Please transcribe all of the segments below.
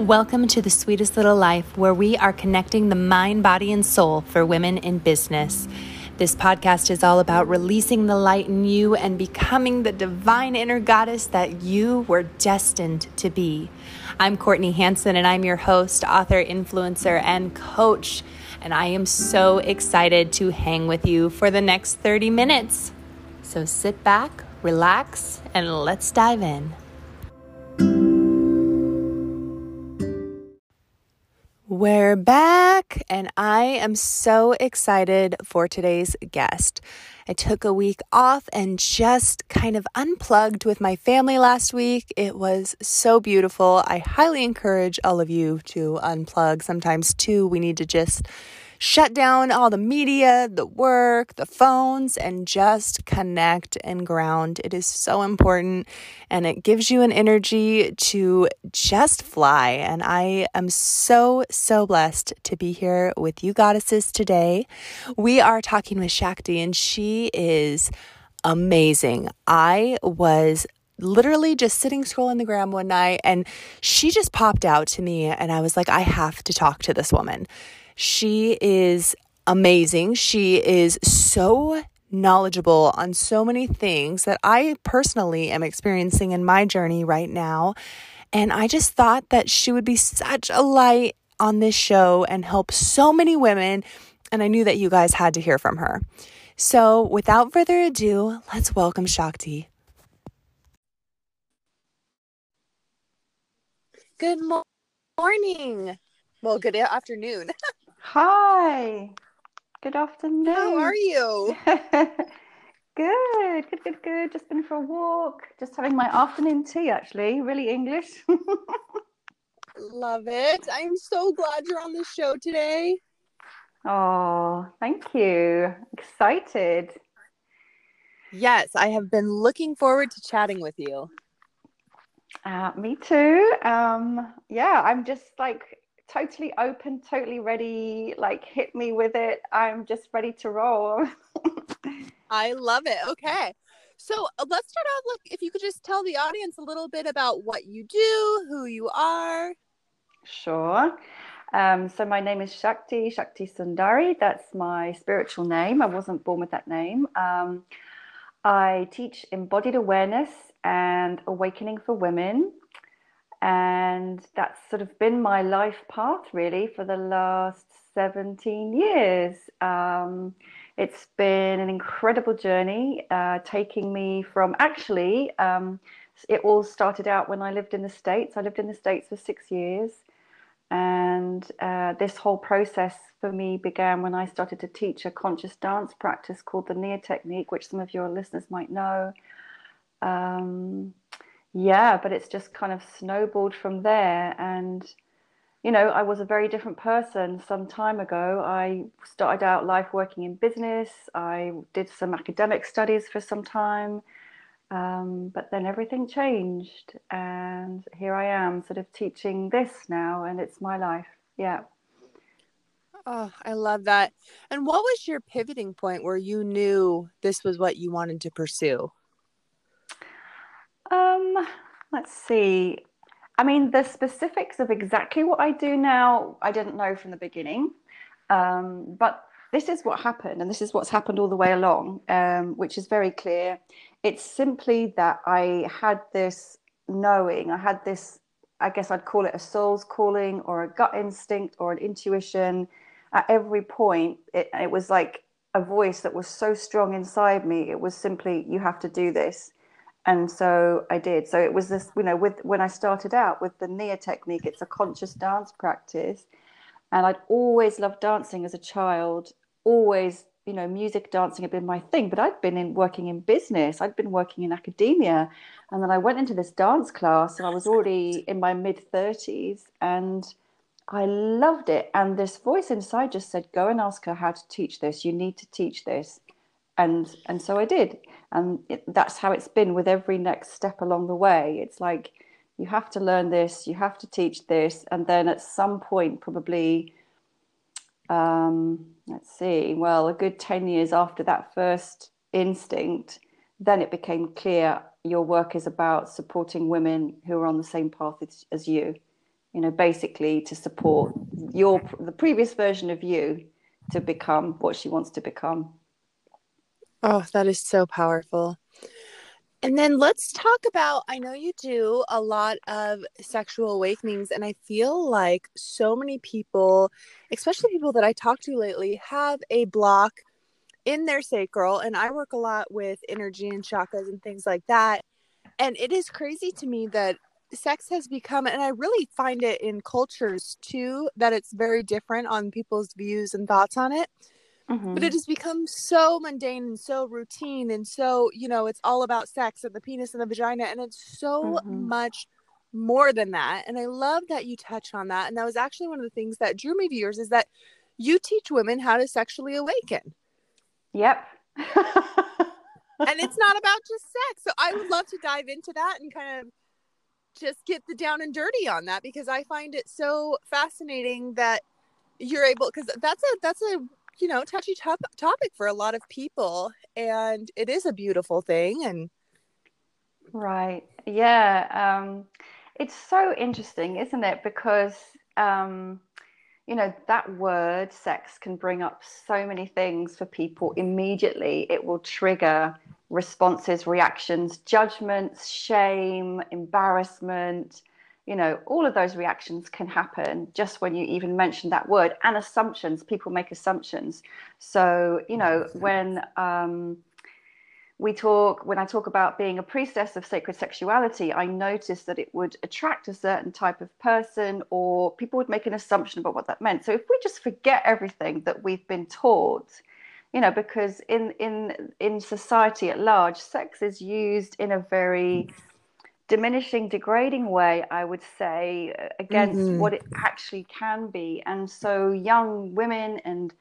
Welcome to the sweetest little life where we are connecting the mind, body, and soul for women in business. This podcast is all about releasing the light in you and becoming the divine inner goddess that you were destined to be. I'm Courtney Hanson, and I'm your host, author, influencer, and coach. And I am so excited to hang with you for the next 30 minutes. So sit back, relax, and let's dive in. We're back, and I am so excited for today's guest. I took a week off and just kind of unplugged with my family last week. It was so beautiful. I highly encourage all of you to unplug. Sometimes, too, we need to just shut down all the media, the work, the phones, and just connect and ground. It is so important and it gives you an energy to just fly. And I am so, so blessed to be here with you, goddesses, today. We are talking with Shakti, and she is amazing. I was literally just sitting scrolling the gram one night and she just popped out to me and I was like I have to talk to this woman. She is amazing. She is so knowledgeable on so many things that I personally am experiencing in my journey right now. And I just thought that she would be such a light on this show and help so many women. And I knew that you guys had to hear from her. So without further ado, let's welcome Shakti. Good morning. Well, good afternoon. Hi. Good afternoon. How are you? good, good, good, good. Just been for a walk. Just having my afternoon tea, actually. Really English. Love it. I'm so glad you're on the show today. Oh, thank you. Excited. Yes, I have been looking forward to chatting with you. Uh, me too. Um, yeah, I'm just like totally open, totally ready. Like, hit me with it. I'm just ready to roll. I love it. Okay. So uh, let's start off. Like, if you could just tell the audience a little bit about what you do, who you are. Sure. Um, so my name is Shakti, Shakti Sundari. That's my spiritual name. I wasn't born with that name. Um, I teach embodied awareness and awakening for women and that's sort of been my life path really for the last 17 years. Um, it's been an incredible journey, uh, taking me from actually, um, it all started out when I lived in the States. I lived in the States for six years. And uh, this whole process for me began when I started to teach a conscious dance practice called the Nia Technique, which some of your listeners might know. Um, yeah, but it's just kind of snowballed from there. And, you know, I was a very different person some time ago. I started out life working in business, I did some academic studies for some time. Um, but then everything changed, and here I am, sort of teaching this now, and it's my life. Yeah. Oh, I love that. And what was your pivoting point where you knew this was what you wanted to pursue? Um, let's see. I mean, the specifics of exactly what I do now, I didn't know from the beginning. Um, but this is what happened, and this is what's happened all the way along, um, which is very clear. It's simply that I had this knowing, I had this, I guess I'd call it a soul's calling or a gut instinct or an intuition. At every point, it, it was like a voice that was so strong inside me. It was simply, you have to do this and so I did. So it was this, you know, with when I started out with the Nia technique, it's a conscious dance practice, and I'd always loved dancing as a child. Always, you know, music, dancing had been my thing. But I'd been in working in business. I'd been working in academia, and then I went into this dance class, and I was already in my mid thirties, and I loved it. And this voice inside just said, "Go and ask her how to teach this. You need to teach this." And and so I did, and it, that's how it's been with every next step along the way. It's like you have to learn this, you have to teach this, and then at some point, probably, um, let's see, well, a good ten years after that first instinct, then it became clear your work is about supporting women who are on the same path as, as you you know, basically to support your the previous version of you to become what she wants to become. Oh, that is so powerful. And then let's talk about I know you do a lot of sexual awakenings, and I feel like so many people, especially people that I talk to lately, have a block in their sacral. And I work a lot with energy and chakras and things like that. And it is crazy to me that sex has become, and I really find it in cultures too, that it's very different on people's views and thoughts on it Mm-hmm. But it has become so mundane and so routine and so, you know, it's all about sex and the penis and the vagina and it's so mm-hmm. much more than that. And I love that you touch on that. And that was actually one of the things that drew me to yours is that you teach women how to sexually awaken. Yep. and it's not about just sex. So I would love to dive into that and kind of just get the down and dirty on that because I find it so fascinating that you're able because that's a that's a you know touchy top- topic for a lot of people and it is a beautiful thing and right. Yeah um it's so interesting isn't it? Because um you know that word sex can bring up so many things for people immediately. It will trigger responses reactions judgments shame embarrassment you know all of those reactions can happen just when you even mention that word and assumptions. People make assumptions. So you know when um, we talk when i talk about being a priestess of sacred sexuality i noticed that it would attract a certain type of person or people would make an assumption about what that meant. So if we just forget everything that we've been taught you know because in in in society at large sex is used in a very diminishing, degrading way, I would say, against mm-hmm. what it actually can be. And so young women and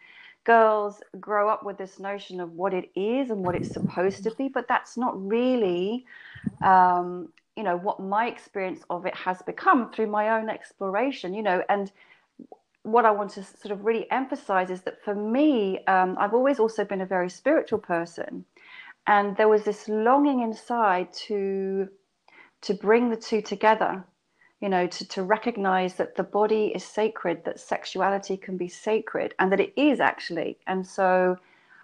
girls grow up with this notion of what it is and what it's supposed to be, but that's not really, um, you know, what my experience of it has become through my own exploration, you know, and what I want to sort of really emphasize is that for me, um, I've always also been a very spiritual person. And there was this longing inside to to bring the two together you know to, to recognize that the body is sacred that sexuality can be sacred and that it is actually. And so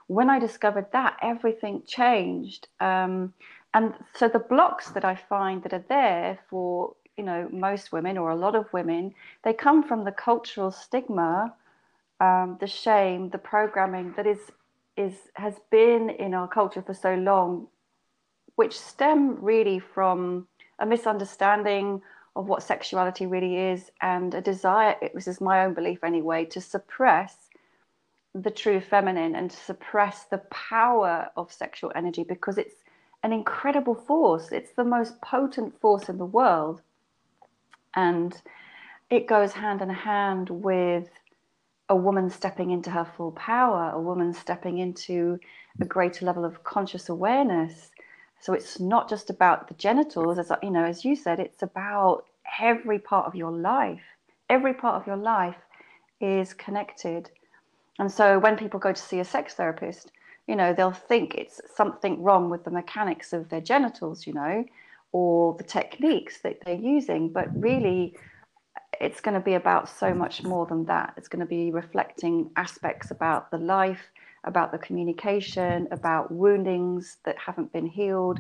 when i discovered that everything changed. Um, and so the blocks that i find that are there for you know most women or a lot of women they come from the cultural stigma um, the shame the programming that is is has been in our culture for so long which stem really from a misunderstanding of what sexuality really is and a desire, this is my own belief anyway, to suppress the true feminine and to suppress the power of sexual energy because it's an incredible force. It's the most potent force in the world. And it goes hand in hand with a woman stepping into her full power, a woman stepping into a greater level of conscious awareness so it's not just about the genitals, as you know, as you said, it's about every part of your life. Every part of your life is connected. And so when people go to see a sex therapist, you know, they'll think it's something wrong with the mechanics of their genitals, you know, or the techniques that they're using. But really, it's going to be about so much more than that. It's going to be reflecting aspects about the life, about the communication, about woundings that haven't been healed.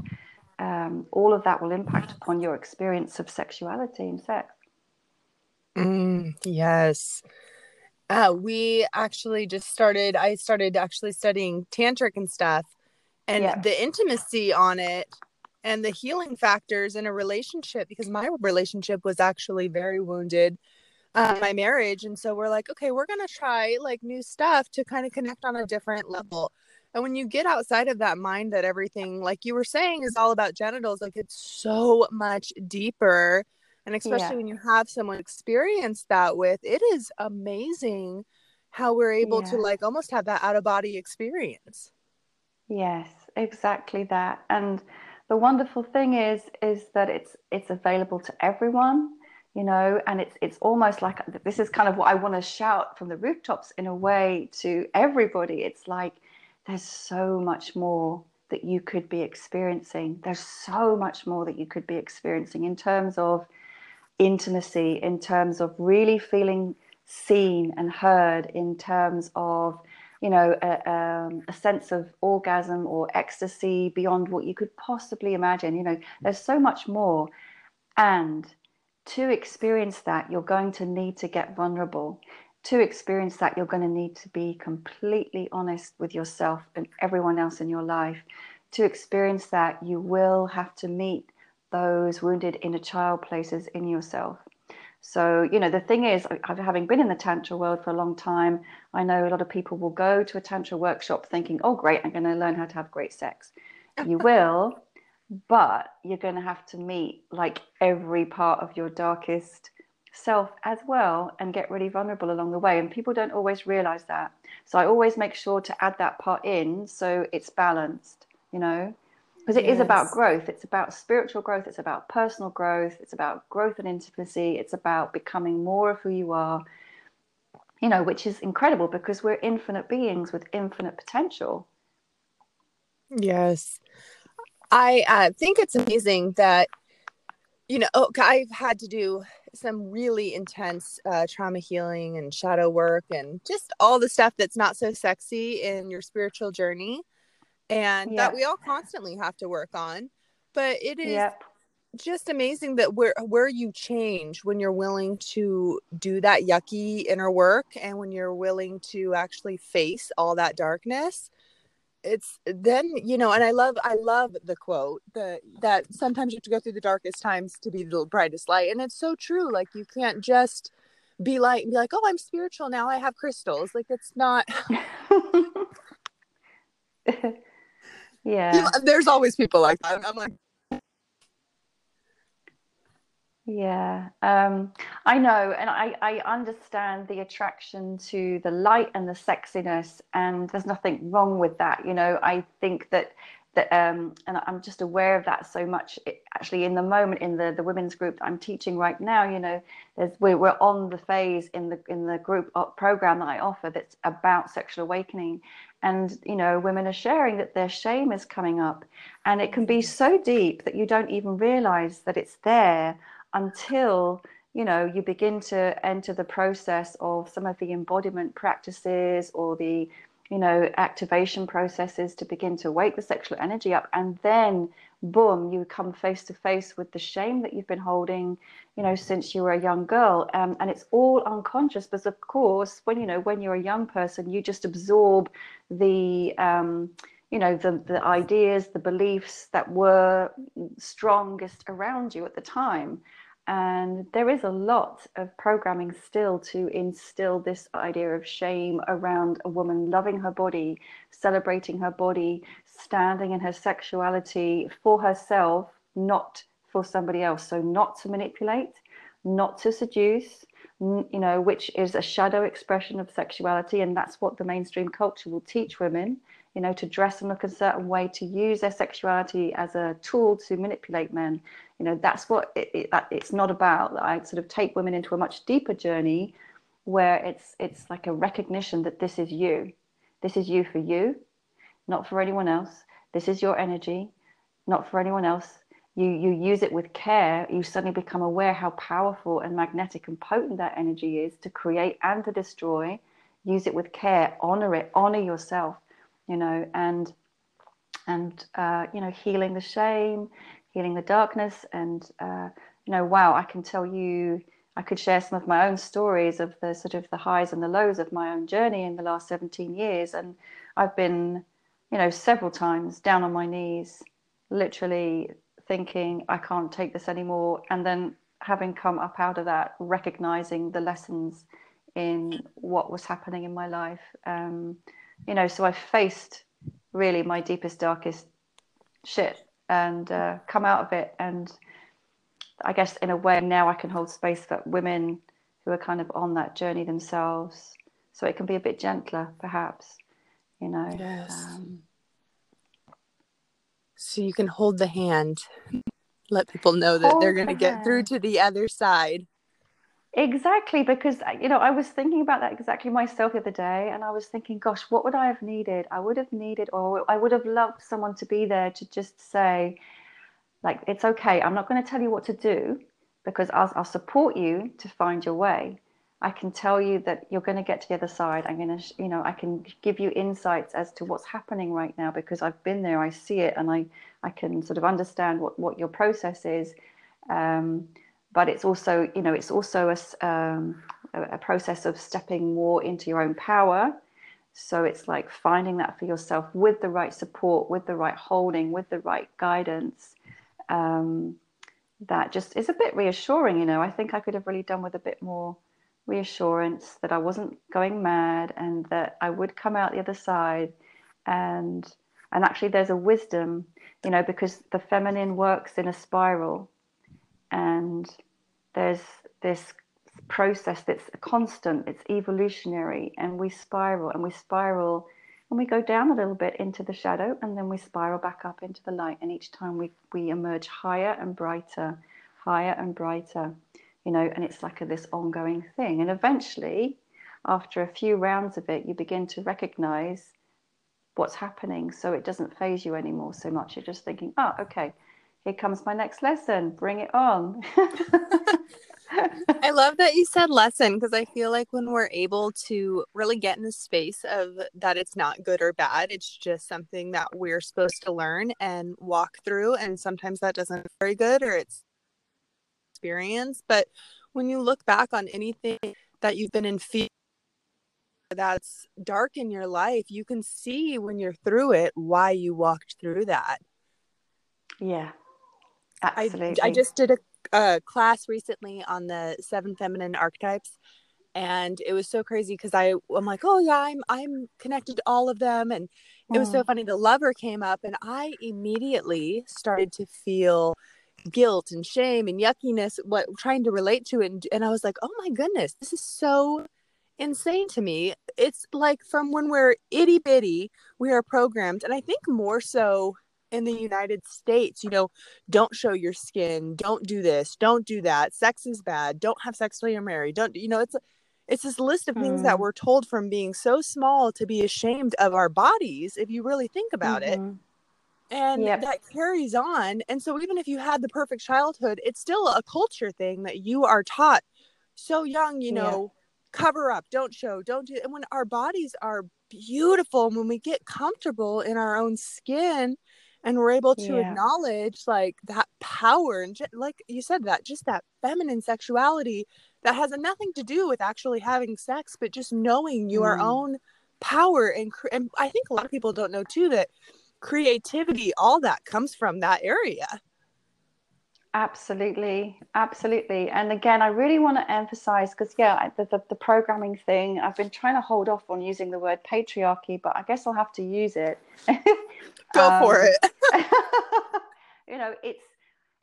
Um, all of that will impact upon your experience of sexuality and sex. Mm, yes. Uh, we actually just started, I started actually studying tantric and stuff, and yeah. the intimacy on it and the healing factors in a relationship because my relationship was actually very wounded uh, my marriage and so we're like okay we're gonna try like new stuff to kind of connect on a different level and when you get outside of that mind that everything like you were saying is all about genitals like it's so much deeper and especially yeah. when you have someone experience that with it is amazing how we're able yeah. to like almost have that out of body experience yes exactly that and the wonderful thing is is that it's it's available to everyone you know and it's it's almost like this is kind of what i want to shout from the rooftops in a way to everybody it's like there's so much more that you could be experiencing there's so much more that you could be experiencing in terms of intimacy, in terms of really feeling seen and heard, in terms of you know, a, um, a, sense of orgasm or ecstasy beyond what you could possibly imagine. You know, there's so much more. And to experience that, you're going to need to get vulnerable. To experience that, you're going to need to be completely honest with yourself and everyone else in your life. To experience that, you will have to meet those wounded inner child places in yourself. So, you know, the thing is, having been in the Tantra world for a long time, I know a lot of people will go to a Tantra workshop thinking, oh, great, I'm going to learn how to have great sex. You will, but you're going to have to meet like every part of your darkest self as well and get really vulnerable along the way. And people don't always realize that. So I always make sure to add that part in so it's balanced, you know because it yes. is about growth it's about spiritual growth it's about personal growth it's about growth and intimacy it's about becoming more of who you are you know which is incredible because we're infinite beings with infinite potential yes i uh, think it's amazing that you know oh, i've had to do some really intense uh, trauma healing and shadow work and just all the stuff that's not so sexy in your spiritual journey and yep. that we all constantly have to work on. But it is yep. just amazing that where where you change when you're willing to do that yucky inner work and when you're willing to actually face all that darkness it's then you know and i love i love the quote that that sometimes you have to go through the darkest times to be the brightest light and it's so true like you can't just be light and be like oh i'm spiritual now i have crystals like it's not yeah. there's always people like that i'm like yeah um, i know and I, I understand the attraction to the light and the sexiness and there's nothing wrong with that you know i think that that um, and i'm just aware of that so much it, actually in the moment in the the women's group that i'm teaching right now you know there's we're, we're on the phase in the in the group program that i offer that's about sexual awakening and you know women are sharing that their shame is coming up and it can be so deep that you don't even realize that it's there until you know you begin to enter the process of some of the embodiment practices or the you know activation processes to begin to wake the sexual energy up. And then boom you come face to face with the shame that you've been holding you know since you were a young girl. Um, and it's all unconscious. Because of course when you know when you're a young person you just absorb the um, you know the the ideas the beliefs that were strongest around you at the time and there is a lot of programming still to instill this idea of shame around a woman loving her body, celebrating her body, standing in her sexuality for herself, not for somebody else. So, not to manipulate, not to seduce, you know, which is a shadow expression of sexuality. And that's what the mainstream culture will teach women, you know, to dress and look a certain way, to use their sexuality as a tool to manipulate men you know that's what it, it, it's not about i sort of take women into a much deeper journey where it's it's like a recognition that this is you. This is you for you not for anyone else. This is your energy not for anyone else. You you use it with care. You suddenly become aware how powerful and magnetic and potent that energy is to create and to destroy. Use it with care. Honor it. Honor yourself you know and and uh, you know healing the shame healing the darkness. And, uh, you know, wow, I can tell you, I could share some of my own stories of the sort of the highs and the lows of my own journey in the last 17 years. And I've been, you know, several times down on my knees, literally thinking, I can't take this anymore. And then having come up out of that, recognizing the lessons in what was happening in my life. Um, you know, so I faced really my deepest, darkest shit and uh, come out of it. And I guess in a way now I can hold space for women who are kind of on that journey themselves. So it can be a bit gentler, perhaps, you know. Yes. Um, so you can hold the hand, let people know that they're going to get through to the other side. Exactly, because uh, you know, I was thinking about that exactly myself the other day, and I was thinking, gosh, what would I have needed? I would have needed, or I would have loved someone to be there to just say, like, it's okay. I'm not going to tell you what to do, because I'll, I'll support you to find your way. I can tell you that you're going to get to the other side. I'm going to, you know, I can give you insights as to what's happening right now because I've been there, I see it, and I, I can sort of understand what, what your process is. Um, but it's also, you know, it's also a, um, a process of stepping more into your own power. So it's like finding that for yourself with the right support, with the right holding, with the right guidance. Um, that just is a bit reassuring, you know. I think I could have really done with a bit more reassurance that I wasn't going mad and that I would come out the other side. And and actually, there's a wisdom, you know, because the feminine works in a spiral, and there's this process that's constant, it's evolutionary, and we spiral and we spiral and we go down a little bit into the shadow and then we spiral back up into the light. And each time we, we emerge higher and brighter, higher and brighter, you know, and it's like a, this ongoing thing. And eventually, after a few rounds of it, you begin to recognize what's happening. So it doesn't faze you anymore so much. You're just thinking, oh, okay, here comes my next lesson. Bring it on. I love that you said lesson because I feel like when we're able to really get in the space of that it's not good or bad, it's just something that we're supposed to learn and walk through. And sometimes that doesn't very good or it's experience. But when you look back on anything that you've been in fear that's dark in your life, you can see when you're through it why you walked through that. Yeah. Absolutely. I, I just did a a class recently on the seven feminine archetypes and it was so crazy because I I'm like, oh yeah, I'm I'm connected to all of them, and it was so mm. funny. The lover came up, and I immediately started to feel guilt and shame and yuckiness, what trying to relate to it, and, and I was like, oh my goodness, this is so insane to me. It's like from when we're itty bitty, we are programmed, and I think more so in the United States, you know, don't show your skin, don't do this, don't do that, sex is bad, don't have sex till you're married, don't you know, it's it's this list of things mm. that we're told from being so small to be ashamed of our bodies if you really think about mm-hmm. it. And yep. that carries on. And so even if you had the perfect childhood, it's still a culture thing that you are taught so young, you know, yeah. cover up, don't show, don't do and when our bodies are beautiful, when we get comfortable in our own skin, and we're able to yeah. acknowledge like that power and like you said that just that feminine sexuality that has nothing to do with actually having sex but just knowing your mm. own power and and I think a lot of people don't know too that creativity all that comes from that area Absolutely, absolutely. And again, I really want to emphasize because, yeah, the, the, the, programming thing, I've been trying to hold off on using the word patriarchy, but I guess I'll have to use it. Go um, for it. you know, it's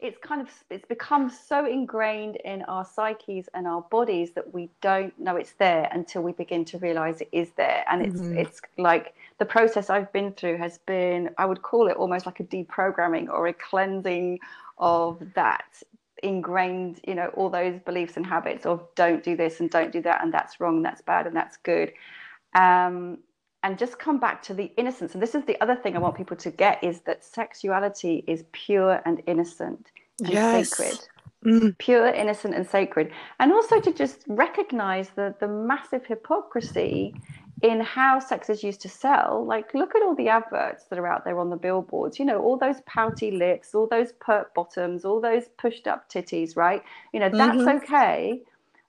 it's kind of it's become so ingrained in our psyches and our bodies that we don't know it's there until we begin to realize it is there. And it's mm-hmm. it's like the process i've been through has been i would call it almost like a deprogramming or a cleansing of that ingrained you know all those beliefs and habits of don't do this and don't do that and that's wrong and that's bad and that's good. Um, and just come back to the innocence and this is the other thing i want people to get is that sexuality is pure and innocent and yes. sacred mm. pure innocent and sacred and also to just recognize the the massive hypocrisy in how sex is used to sell. Like, look at all the adverts that are out there on the billboards. You know, all those pouty lips, all those pert bottoms, all those pushed up titties, right? You know, that's mm-hmm. okay.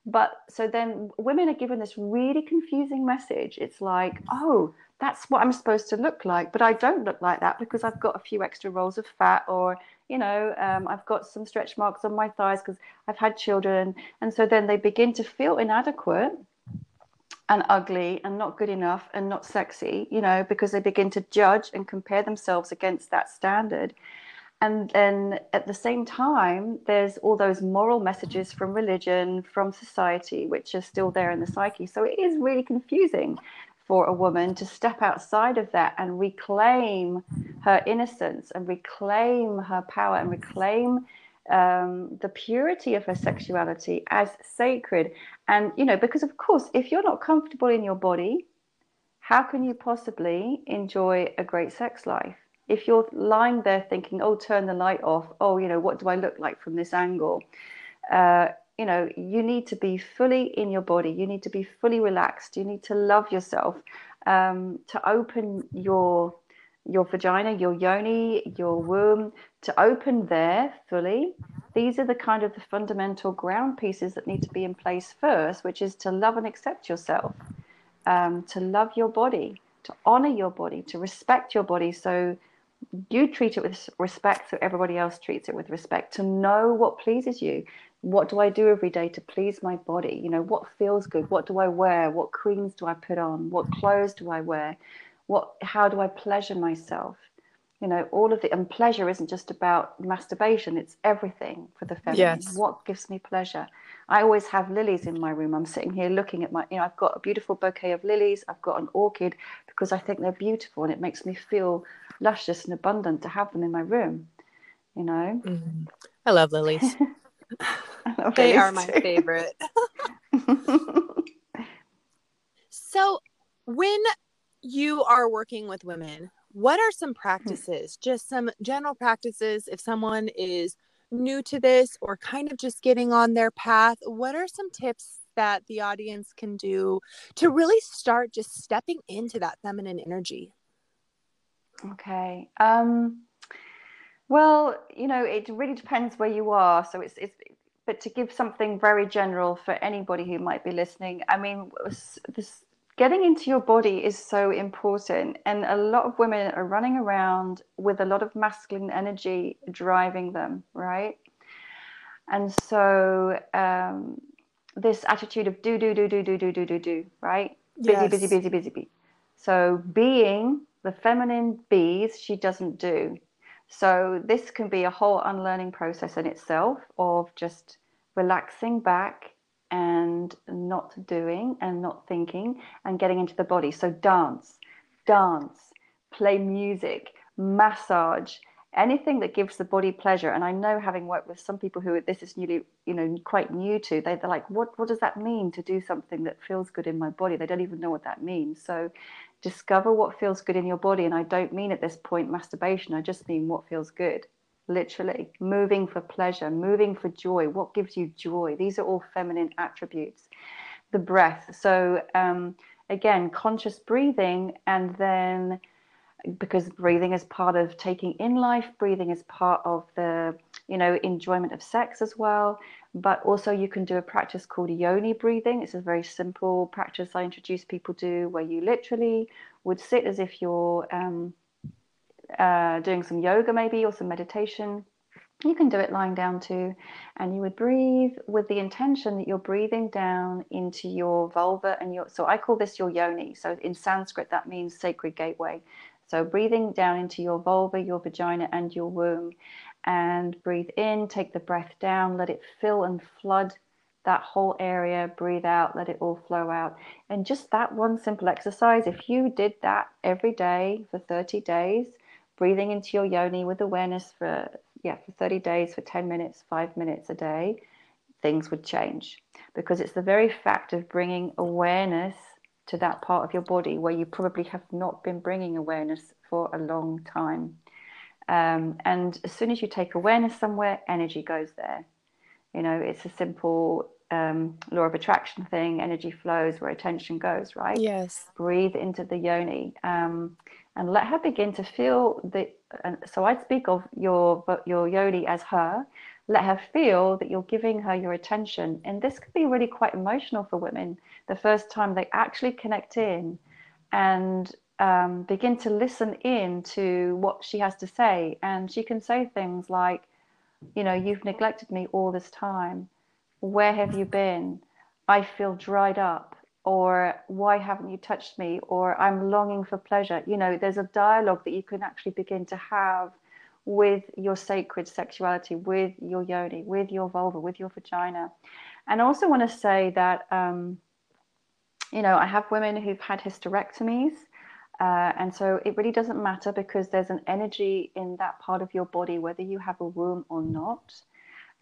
But so then women are given this really confusing message. It's like, oh, that's what I'm supposed to look like, but I don't look like that because I've got a few extra rolls of fat, or you know, um, I've got some stretch marks on my thighs because I've had children, and so then they begin to feel inadequate and ugly and not good enough and not sexy, you know, because they begin to judge and compare themselves against that standard. And then at the same time, there's all those moral messages from religion, from society, which are still there in the psyche. So it is really confusing for a woman to step outside of that and reclaim her innocence and reclaim her power and reclaim um, the purity of her sexuality as sacred. And, you know, because of course, if you're not comfortable in your body, how can you possibly enjoy a great sex life? If you're lying there thinking, oh, turn the light off, oh, you know, what do I look like from this angle? uh, you know, you need to be fully in your body. You need to be fully relaxed. You need to love yourself. Um, to open your your vagina, your yoni, your womb, to open there fully. These are the kind of the fundamental ground pieces that need to be in place first, which is to love and accept yourself, um, to love your body, to honor your body, to respect your body. So you treat it with respect, so everybody else treats it with respect. To know what pleases you. What do I do every day to please my body? You know, what feels good? What do I wear? What creams do I put on? What clothes do I wear? what how do i pleasure myself you know all of the and pleasure isn't just about masturbation it's everything for the feminine yes. what gives me pleasure i always have lilies in my room i'm sitting here looking at my you know i've got a beautiful bouquet of lilies i've got an orchid because i think they're beautiful and it makes me feel luscious and abundant to have them in my room you know mm-hmm. i love lilies love they lilies are my too. favorite so when you are working with women, what are some hmm. practices, just some general practices, if someone is new to this or kind of just getting on their path? What are some tips that the audience can do to really start just stepping into that feminine energy? Okay. Um, well, you know, it really depends where you are. So it's, it's, but to give something very general for anybody who might be listening, I mean, this getting into your body is so important and a lot of women are running around with a lot of masculine energy driving them right? And so um, this attitude of do do do do do do do do do right? Busy yes. busy busy busy busy. So being the feminine bees she doesn't do. So this can be a whole unlearning process in itself of just relaxing back and not doing and not thinking and getting into the body. So dance, dance, play music, massage, anything that gives the body pleasure. And I know having worked with some people who this is newly, you know, quite new to, they, they're like, what, what does that mean to do something that feels good in my body? They don't even know what that means. So discover what feels good in your body. And I don't mean at this point masturbation, I just mean what feels good literally moving for pleasure, moving for joy. What gives you joy? These are all feminine attributes. The breath. So, um, again, conscious breathing, and then because breathing is part of taking in life, breathing is part of the you know enjoyment of sex as well. But also, you can do a practice called yoni breathing. It's a very simple practice I introduce people to, where you literally would sit as if you're um, uh, doing some yoga maybe or some meditation. You can do it lying down too. And you would breathe with the intention that you're breathing down into your vulva and your. So I call this your yoni. So in Sanskrit, that means sacred gateway. So breathing down into your vulva, your vagina, and your womb. And breathe in, take the breath down, let it fill and flood that whole area, breathe out, let it all flow out. And just that one simple exercise, if you did that every day for 30 days, breathing into your yoni with awareness for yeah for 30 days for 10 minutes 5 minutes a day things would change. Because it's the very fact of bringing awareness to that part of your body where you probably have not been bringing awareness for a long time. Um, and as soon as you take awareness somewhere energy goes there. You know it's a simple um, law of attraction thing. Energy flows where attention goes right? Yes. Breathe into the yoni. Um, and let her begin to feel the. And so I speak of your your yoni as her. Let her feel that you're giving her your attention, and this can be really quite emotional for women. The first time they actually connect in, and um, begin to listen in to what she has to say, and she can say things like, you know, you've neglected me all this time. Where have you been? I feel dried up or why haven't you touched me? or i'm longing for pleasure. You know there's a dialogue that you can actually begin to have with your sacred sexuality with your yoni with your vulva with your vagina. And I also want to say that um, you know i have women who've had hysterectomies uh, and so it really doesn't matter because there's an energy in that part of your body whether you have a womb or not.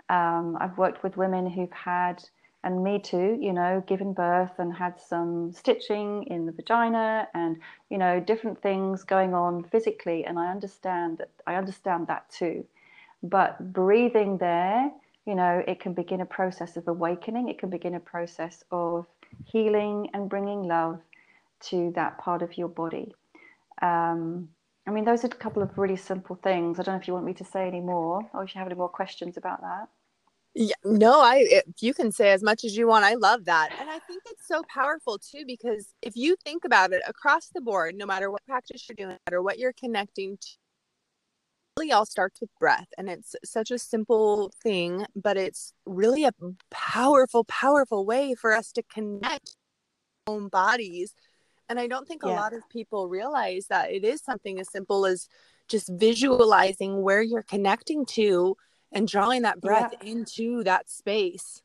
Um, i've worked with women who've had and me too, you know, given birth and had some stitching in the vagina and, you know, different things going on physically. And I understand that I understand that too. But breathing there you know, it can begin a process of awakening, it can begin a process of healing and bringing love to that part of your body. Um, I mean, those are a couple of really simple things. I don't know if you want me to say any more or if you have any more questions about that. Yeah, no, I if you can say as much as you want. I love that. And I think it's so powerful too because if you think about it across the board, no matter what practice you're doing, no matter what you're connecting to, really all starts with breath and it's such a simple thing, but it's really a powerful powerful way for us to connect own bodies. And I don't think a lot of people realize that it is something as simple as just visualizing where you're connecting to and drawing that breath yeah. into that space.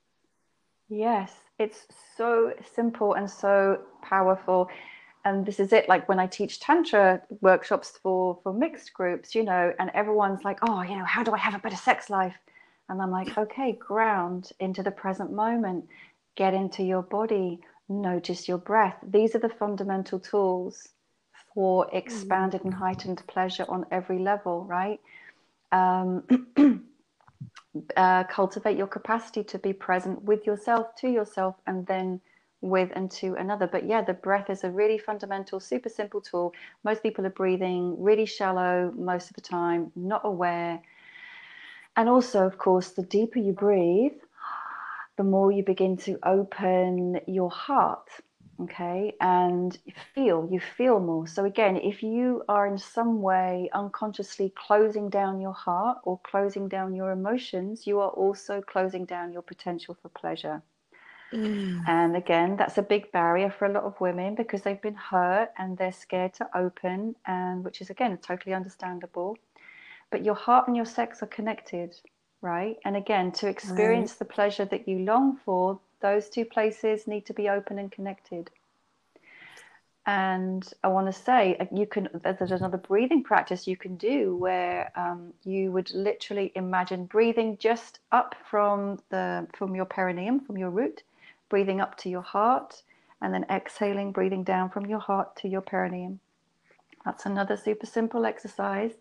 Yes, it's so simple and so powerful. And this is it. Like when I teach Tantra workshops for, for mixed groups, you know, and everyone's like, oh, you know, how do I have a better sex life? And I'm like, okay, ground into the present moment, get into your body, notice your breath. These are the fundamental tools for expanded and heightened pleasure on every level, right? Um, uh, cultivate your capacity to be present with yourself, to yourself, and then with and to another. But yeah, the breath is a really fundamental, super simple tool. Most people are breathing really shallow most of the time, not aware. And also, of course, the deeper you breathe, the more you begin to open your heart okay and feel you feel more so again if you are in some way unconsciously closing down your heart or closing down your emotions you are also closing down your potential for pleasure mm. and again that's a big barrier for a lot of women because they've been hurt and they're scared to open and which is again totally understandable but your heart and your sex are connected right and again to experience right. the pleasure that you long for those two places need to be open and connected. And I want to say, uh, you can. There's another breathing practice you can do where um, you would literally imagine breathing just up from the from your perineum, from your root, breathing up to your heart, and then exhaling, breathing down from your heart to your perineum. That's another super simple exercise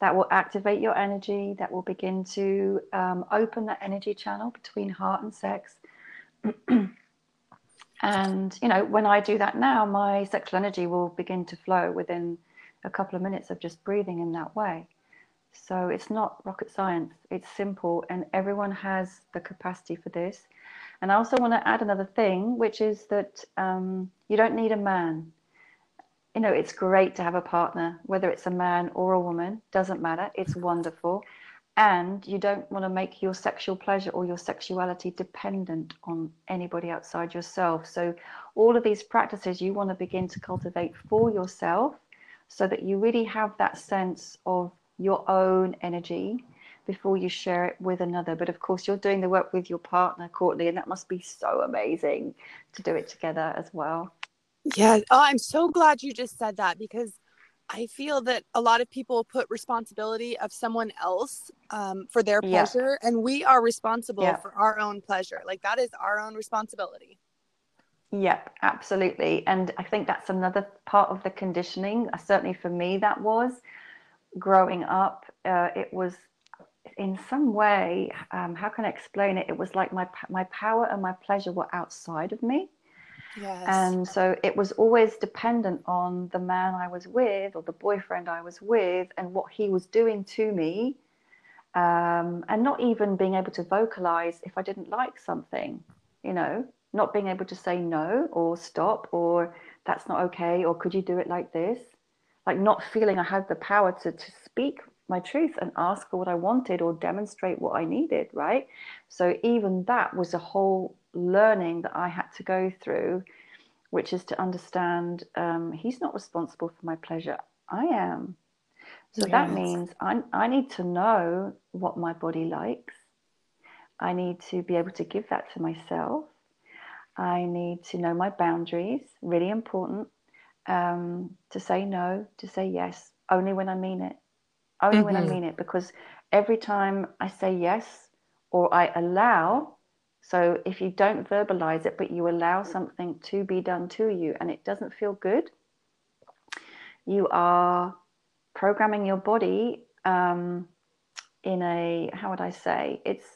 that will activate your energy. That will begin to um, open that energy channel between heart and sex and you know when i do that now my sexual energy will begin to flow within a couple of minutes of just breathing in that way. So it's not rocket science. It's simple and everyone has the capacity for this. And i also want to add another thing which is that um, you don't need a man. You know it's great to have a partner whether it's a man or a woman doesn't matter. It's wonderful and you don't want to make your sexual pleasure or your sexuality dependent on anybody outside yourself. So, all of these practices you want to begin to cultivate for yourself so that you really have that sense of your own energy before you share it with another. But of course, you're doing the work with your partner, Courtney, and that must be so amazing to do it together as well. Yeah. Oh, I'm so glad you just said that because I feel that a lot of people put responsibility of someone else um, for their pleasure, yeah. and we are responsible yeah. for our own pleasure. Like that is our own responsibility. Yep, absolutely. And I think that's another part of the conditioning. Uh, certainly for me, that was growing up. Uh, it was in some way, um, how can I explain it? It was like my my power and my pleasure were outside of me. And so it was always dependent on the man I was with or the boyfriend I was with and what he was doing to me. Um, and not even being able to vocalize if I didn't like something, you know, not being able to say no or stop or that's not okay or could you do it like this? Like not feeling I had the power to, to speak my truth and ask for what I wanted or demonstrate what I needed, right? So even that was a whole learning that I had to go through, which is to understand um, he's not responsible for my pleasure. I am. So yes. that means I, I need to know what my body likes. I need to be able to give that to myself. I need to know my boundaries, really important. Um, to say no, to say yes, only when I mean it. Only mm-hmm. when I mm-hmm. mean it. Because every time I say yes or I allow so if you don't verbalize it, but you allow something to be done to you and it doesn't feel good, you are programming your body um, in a how would I say it's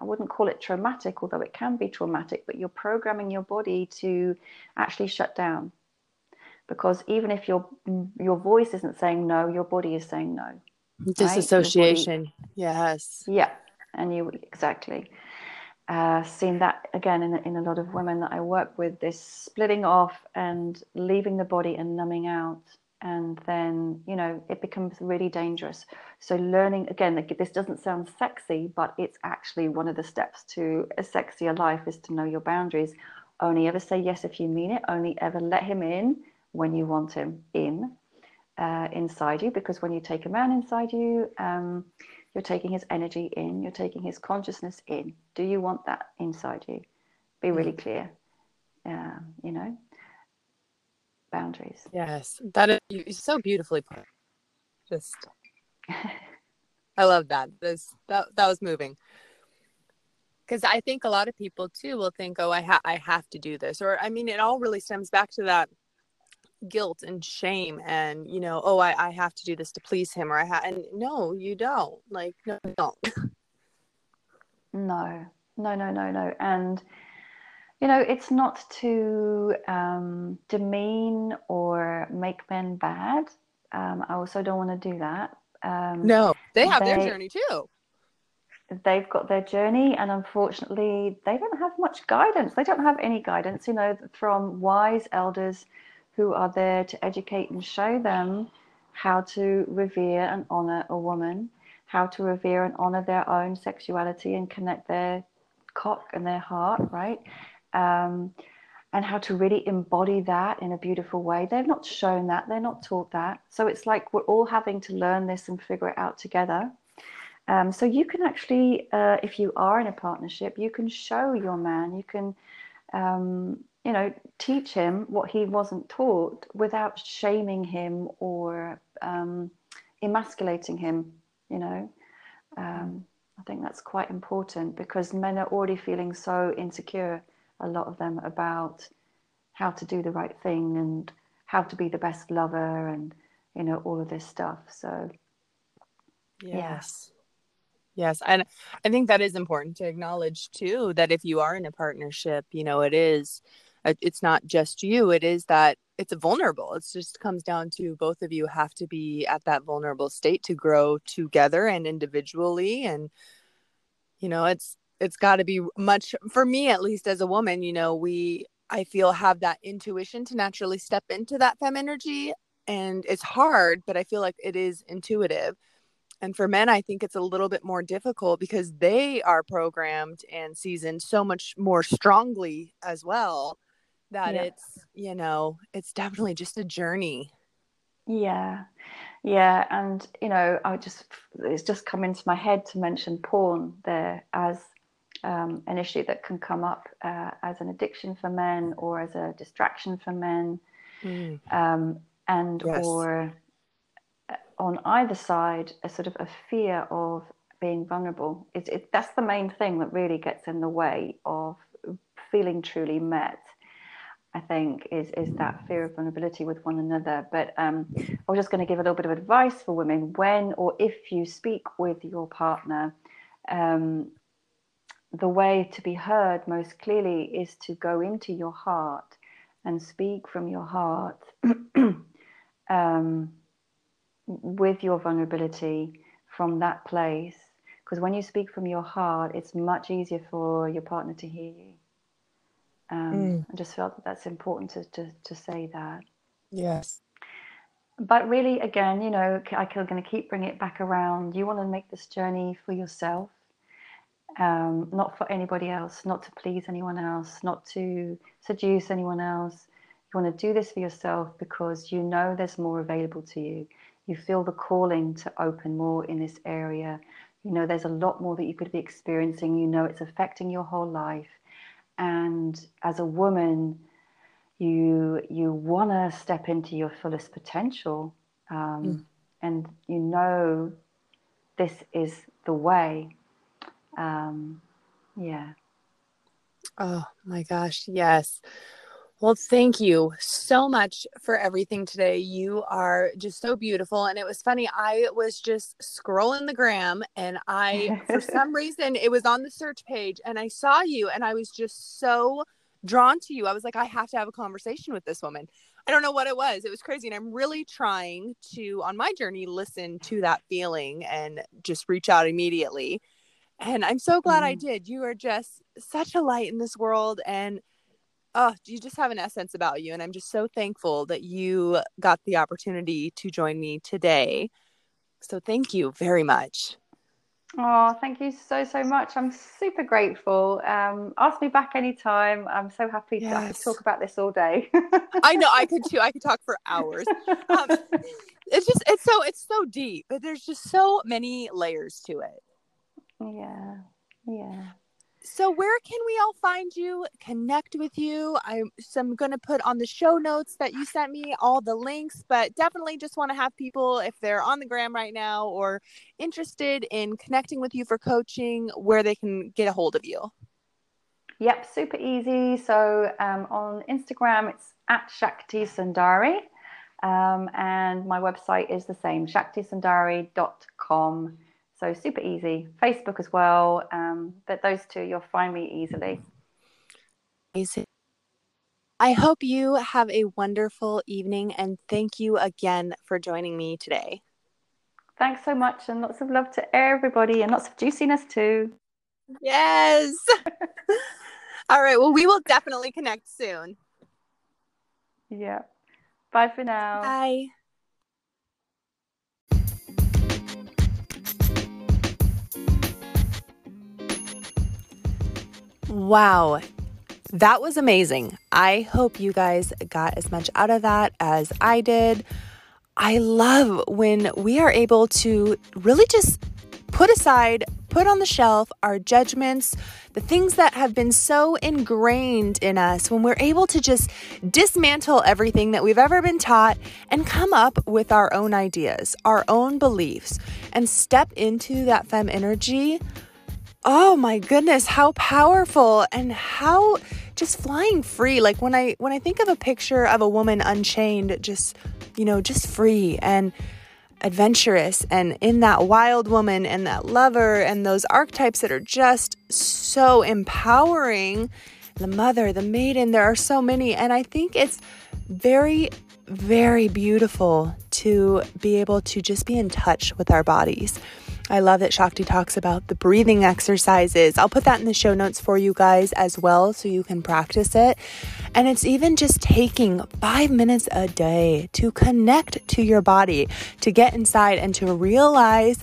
I wouldn't call it traumatic, although it can be traumatic, but you're programming your body to actually shut down. Because even if your your voice isn't saying no, your body is saying no. Disassociation. Right? Yes. Yeah. And you exactly. Uh, seen that again in, in a lot of women that I work with, this splitting off and leaving the body and numbing out. And then you know it becomes really dangerous. So learning again this doesn't sound sexy but it's actually one of the steps to a sexier life is to know your boundaries. Only ever say yes if you mean it. Only ever let him in when you want him in uh, inside you because when you take a man inside you um, you're taking his energy in you're taking his consciousness in do you want that inside you be really mm. clear uh, you know boundaries. Yes, that is so beautifully put. Just, I love that. This that that was moving. Because I think a lot of people too will think, "Oh, I ha- I have to do this," or I mean, it all really stems back to that guilt and shame, and you know, "Oh, I I have to do this to please him," or I have, and no, you don't. Like, no, don't. no, no, no, no, no, and you know, it's not to um, demean or make men bad. Um, I also don't want to do that. Um, no, they have they, their journey too. They've got their journey, and unfortunately, they don't have much guidance. They don't have any guidance, you know, from wise elders who are there to educate and show them how to revere and honor a woman, how to revere and honor their own sexuality and connect their cock and their heart, right? um, and how to really embody that in a beautiful way. They've not shown that, they're not taught that. So it's like we're all having to learn this and figure it out together. Um, so you can actually, uh, if you are in a partnership, you can show your man, you can, um, you know, teach him what he wasn't taught without shaming him or um, emasculating him, you know. Um, I think that's quite important because men are already feeling so insecure a lot of them about how to do the right thing and how to be the best lover and you know all of this stuff. So yes. Yes and i think that is important to acknowledge too that if you are in a partnership you know it is Uh, it's not just you it is that it's vulnerable. It just comes down to both of you have to be at that vulnerable state to grow together and individually and you know it's it's got to be much for me at least as a woman you know we i feel have that intuition to naturally step into that fem energy and it's hard but i feel like it is intuitive. And for men i think it's a little bit more difficult because they are programmed and seasoned so much more strongly as well that yeah. it's you know it's definitely just a journey yeah yeah and you know i just it's just come into my head to mention porn there as um, an issue that can come up uh, as an addiction for men or as a distraction for men, mm. um, and yes. or uh, on either side a sort of a fear of being vulnerable. It, it, that's the main thing that really gets in the way of feeling truly met. I think is is that fear of vulnerability with one another. But um, I was just going to give a little bit of advice for women when or if you speak with your partner. Um, the way to be heard most clearly is to go into your heart and speak from your heart um, with your vulnerability from that place. Because when you speak from your heart, it's much easier for your partner to hear you. Um, mm. I just felt that that's important to, to, to say that. Yes. But really, again, you know, I'm going to keep bringing it back around. You want to make this journey for yourself um, not for anybody else, not to please anyone else, not to seduce anyone else. You want to do this for yourself because you know there's more available to you. You feel the calling to open more in this area. You know there's a lot more that you could be experiencing. You know it's affecting your whole life. And as a woman, you you want to step into your fullest potential, um, mm. and you know this is the way um, yeah. Oh my gosh, yes. Well, thank you so much for everything today. You are just so beautiful. And it was funny, I was just scrolling the gram and I, for some reason, it was on the search page and I saw you and I was just so drawn to you. I was like, I have to have a conversation with this woman. I don't know what it was. It was crazy. And I'm really trying to, on my journey, listen to that feeling and just reach out immediately. And I'm so glad mm. I did. You are just such a light in this world. And oh, you just have an essence about you. And I'm just so thankful that you got the opportunity to join me today. So thank you very much. Oh, thank you so, so much. I'm super grateful. Um, ask me back anytime. I'm so happy yes. to talk about this all day. I know I could too. I could talk for hours. Um, it's just, it's so, it's so deep, but there's just so many layers to it. Yeah. Yeah. So where can we all find you, connect with you? I'm, so I'm going to put on the show notes that you sent me all the links, but definitely just want to have people, if they're on the gram right now or interested in connecting with you for coaching, where they can get a hold of you. Yep, super easy. So um, on Instagram, it's at Shakti Sundari. Um, and my website is the same, shaktisundari.com. So super easy. Facebook as well. Um, but those two, you'll find me easily. Easy. I hope you have a wonderful evening and thank you again for joining me today. Thanks so much and lots of love to everybody and lots of juiciness too. Yes. All right. Well, we will definitely connect soon. Yeah. Bye for now. Bye. Wow. That was amazing. I hope you guys got as much out of that as I did. I love when we are able to really just put aside, put on the shelf our judgments, the things that have been so ingrained in us, when we're able to just dismantle everything that we've ever been taught and come up with our own ideas, our own beliefs, and step into that fem energy oh my goodness how powerful and how just flying free. Like when i when i think of a picture of a woman unchained just you know just free and adventurous and in that wild woman and that lover and those archetypes that are just so empowering. The mother the maiden there are so many. And i think it's very very beautiful to be able to just be in touch with our bodies I love that Shakti talks about the breathing exercises. I'll put that in the show notes for you guys as well so you can practice it. And it's even just taking five minutes a day to connect to your body, to get inside and to realize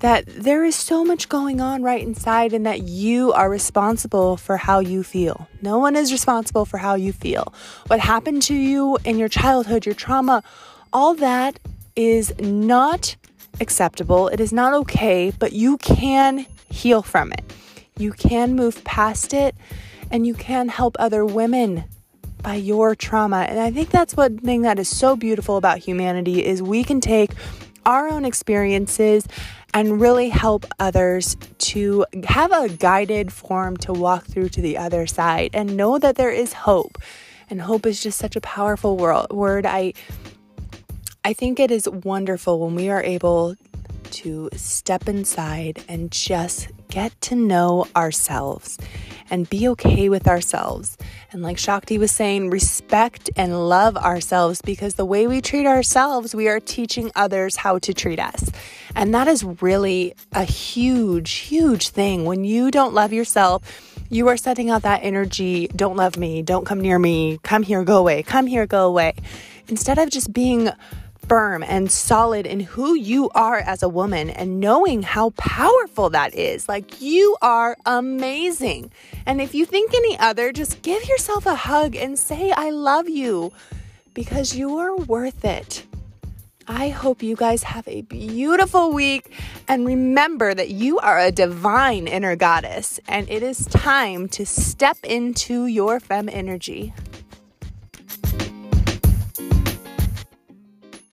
that there is so much going on right inside and that you are responsible for how you feel. No one is responsible for how you feel. What happened to you in your childhood, your trauma, all that is not acceptable. It is not okay, but you can heal from it. You can move past it and you can help other women by your trauma. And I think that's one thing that is so beautiful about humanity is we can take our own experiences and really help others to have a guided form to walk through to the other side and know that there is hope. And hope is just such a powerful word. I I think it is wonderful when we are able to step inside and just get to know ourselves and be okay with ourselves. And like Shakti was saying, respect and love ourselves because the way we treat ourselves, we are teaching others how to treat us. And that is really a huge, huge thing. When you don't love yourself, you are setting out that energy don't love me, don't come near me, come here, go away, come here, go away. Instead of just being firm and solid in who you are as a woman and knowing how powerful that is. Like, you are amazing. And if you think any other, just give yourself a hug and say, I love you because you are worth it. I hope you guys have a beautiful week and remember that you are a divine inner goddess and it is time to step into your fem energy.